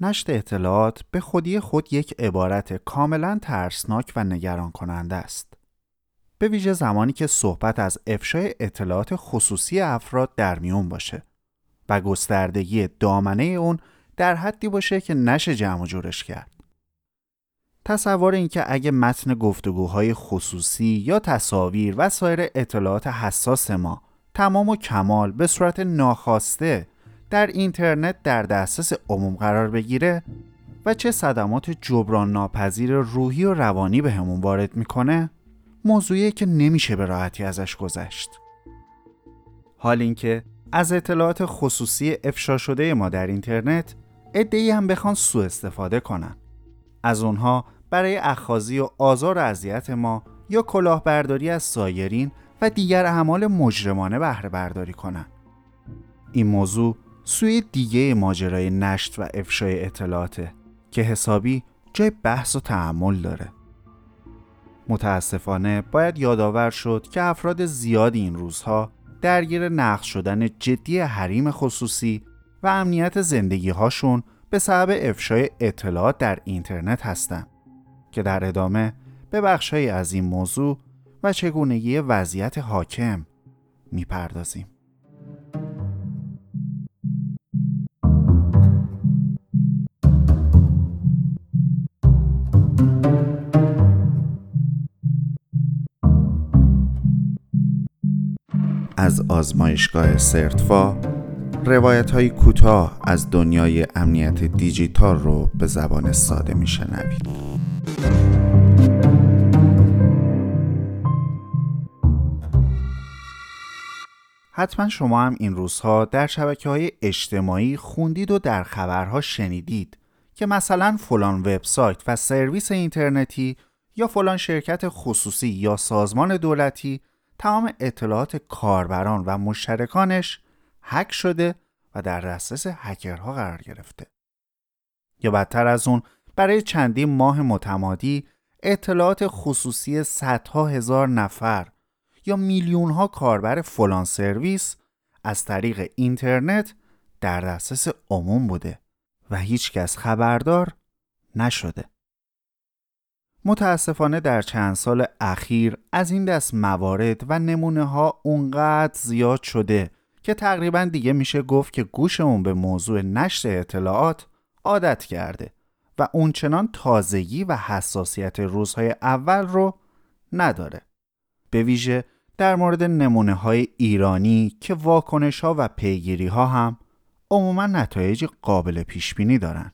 نشت اطلاعات به خودی خود یک عبارت کاملا ترسناک و نگران کننده است. به ویژه زمانی که صحبت از افشای اطلاعات خصوصی افراد در میون باشه و گستردگی دامنه اون در حدی باشه که نشه جمع جورش کرد. تصور اینکه اگه متن گفتگوهای خصوصی یا تصاویر و سایر اطلاعات حساس ما تمام و کمال به صورت ناخواسته در اینترنت در دسترس عموم قرار بگیره و چه صدمات جبران ناپذیر روحی و روانی به همون وارد می‌کنه موضوعی که نمیشه به راحتی ازش گذشت. حال اینکه از اطلاعات خصوصی افشا شده ما در اینترنت ادهی هم بخوان سوء استفاده کنن. از اونها برای اخازی و آزار و اذیت ما یا کلاهبرداری از سایرین و دیگر اعمال مجرمانه بهره برداری کنن. این موضوع سوی دیگه ماجرای نشت و افشای اطلاعاته که حسابی جای بحث و تحمل داره متاسفانه باید یادآور شد که افراد زیادی این روزها درگیر نقش شدن جدی حریم خصوصی و امنیت زندگی هاشون به سبب افشای اطلاعات در اینترنت هستند که در ادامه به بخشهایی از این موضوع و چگونگی وضعیت حاکم می‌پردازیم. از آزمایشگاه سرتفا روایت های کوتاه از دنیای امنیت دیجیتال رو به زبان ساده میشنوید. حتما شما هم این روزها در شبکه های اجتماعی خوندید و در خبرها شنیدید که مثلا فلان وبسایت و سرویس اینترنتی یا فلان شرکت خصوصی یا سازمان دولتی تمام اطلاعات کاربران و مشترکانش هک شده و در دسترس هکرها قرار گرفته. یا بدتر از اون برای چندین ماه متمادی اطلاعات خصوصی صدها هزار نفر یا میلیون ها کاربر فلان سرویس از طریق اینترنت در دسترس عموم بوده و هیچکس خبردار نشده. متاسفانه در چند سال اخیر از این دست موارد و نمونه ها اونقدر زیاد شده که تقریبا دیگه میشه گفت که گوشمون به موضوع نشر اطلاعات عادت کرده و اونچنان تازگی و حساسیت روزهای اول رو نداره. به ویژه در مورد نمونه های ایرانی که واکنش ها و پیگیری ها هم عموما نتایج قابل پیش بینی دارن.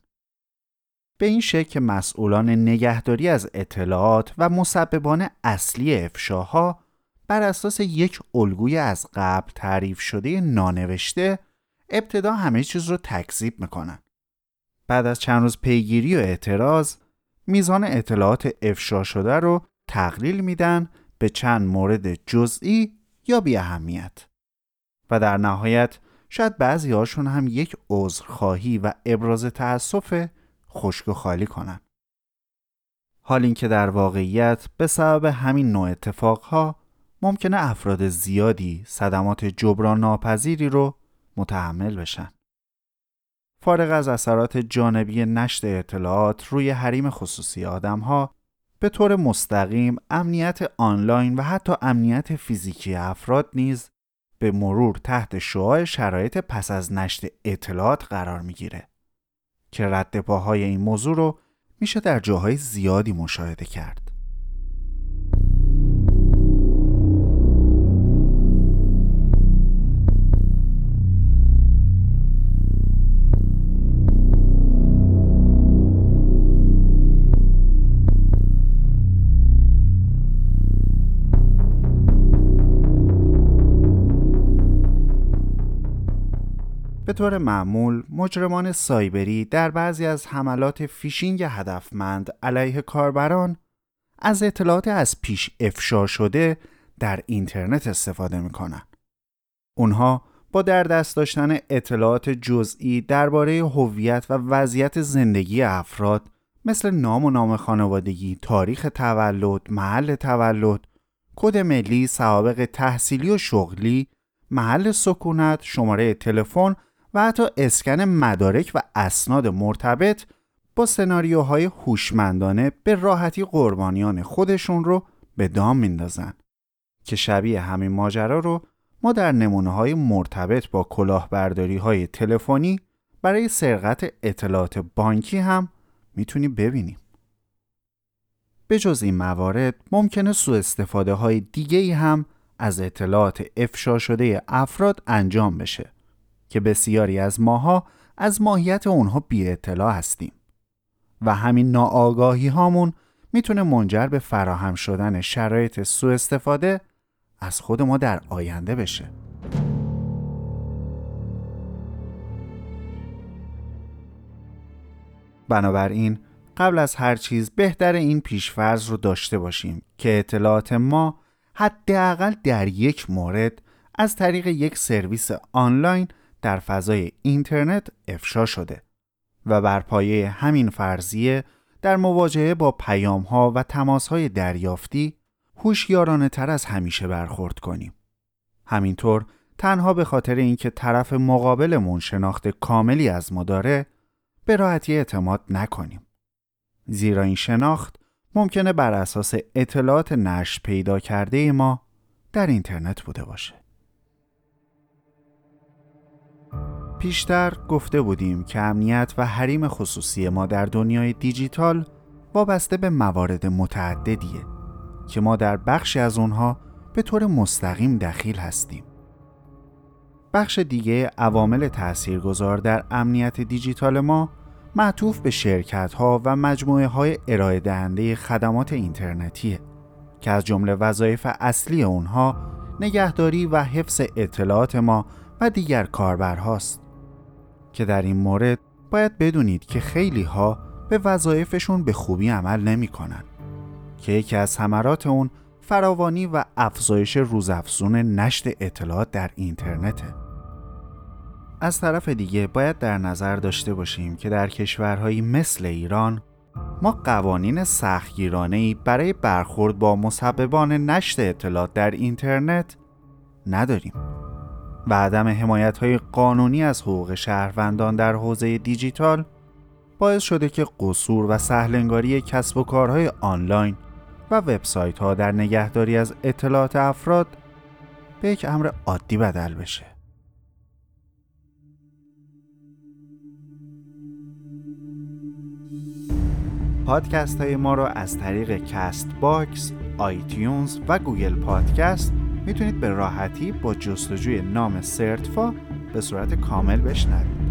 به این شکل که مسئولان نگهداری از اطلاعات و مسببان اصلی افشاها بر اساس یک الگوی از قبل تعریف شده نانوشته ابتدا همه چیز رو تکذیب می‌کنن. بعد از چند روز پیگیری و اعتراض میزان اطلاعات افشا شده رو تقلیل میدن به چند مورد جزئی یا بی اهمیت و در نهایت شاید بعضی هاشون هم یک عذرخواهی و ابراز تأسف خشک و خالی کنن. حال اینکه در واقعیت به سبب همین نوع اتفاقها ممکنه افراد زیادی صدمات جبران ناپذیری رو متحمل بشن. فارغ از اثرات جانبی نشت اطلاعات روی حریم خصوصی آدمها به طور مستقیم امنیت آنلاین و حتی امنیت فیزیکی افراد نیز به مرور تحت شعاع شرایط پس از نشت اطلاعات قرار می‌گیره که رد این موضوع رو میشه در جاهای زیادی مشاهده کرد. به طور معمول مجرمان سایبری در بعضی از حملات فیشینگ هدفمند علیه کاربران از اطلاعات از پیش افشا شده در اینترنت استفاده می‌کنن. اونها با در دست داشتن اطلاعات جزئی درباره هویت و وضعیت زندگی افراد مثل نام و نام خانوادگی، تاریخ تولد، محل تولد، کد ملی، سوابق تحصیلی و شغلی، محل سکونت، شماره تلفن و حتی اسکن مدارک و اسناد مرتبط با سناریوهای هوشمندانه به راحتی قربانیان خودشون رو به دام میندازن که شبیه همین ماجرا رو ما در نمونه های مرتبط با کلاهبرداری های تلفنی برای سرقت اطلاعات بانکی هم می‌تونیم ببینیم. به جز این موارد ممکنه سوء استفاده های دیگه هم از اطلاعات افشا شده افراد انجام بشه که بسیاری از ماها از ماهیت اونها بی اطلاع هستیم. و همین ناآگاهی هامون می‌تونه منجر به فراهم شدن شرایط سوء استفاده از خود ما در آینده بشه. بنابراین قبل از هر چیز بهتر این پیشفرض رو داشته باشیم که اطلاعات ما حداقل در یک مورد از طریق یک سرویس آنلاین در فضای اینترنت افشا شده و بر پایه همین فرضیه در مواجهه با پیام ها و تماس های دریافتی هوشیارانه تر از همیشه برخورد کنیم. همینطور تنها به خاطر اینکه طرف مقابلمون شناخت کاملی از ما داره به راحتی اعتماد نکنیم. زیرا این شناخت ممکنه بر اساس اطلاعات نشر پیدا کرده ما در اینترنت بوده باشه. پیشتر گفته بودیم که امنیت و حریم خصوصی ما در دنیای دیجیتال وابسته به موارد متعددیه که ما در بخشی از اونها به طور مستقیم دخیل هستیم. بخش دیگه عوامل تاثیرگذار در امنیت دیجیتال ما معطوف به شرکت ها و مجموعه های ارائه دهنده خدمات اینترنتیه که از جمله وظایف اصلی اونها نگهداری و حفظ اطلاعات ما و دیگر کاربرهاست که در این مورد باید بدونید که خیلی ها به وظایفشون به خوبی عمل نمی کنن. که یکی از ثمرات اون فراوانی و افزایش روزافزون نشت اطلاعات در اینترنته. از طرف دیگه باید در نظر داشته باشیم که در کشورهایی مثل ایران ما قوانین سختگیرانه برای برخورد با مسببان نشت اطلاعات در اینترنت نداریم و عدم حمایت های قانونی از حقوق شهروندان در حوزه دیجیتال باعث شده که قصور و سهلنگاری کسب و کارهای آنلاین و وبسایت ها در نگهداری از اطلاعات افراد به یک امر عادی بدل بشه. پادکست های ما را از طریق Castbox، iTunes و Google Podcast می‌تونید به راحتی با جستجوی نام سرتفا به صورت کامل بشنوید.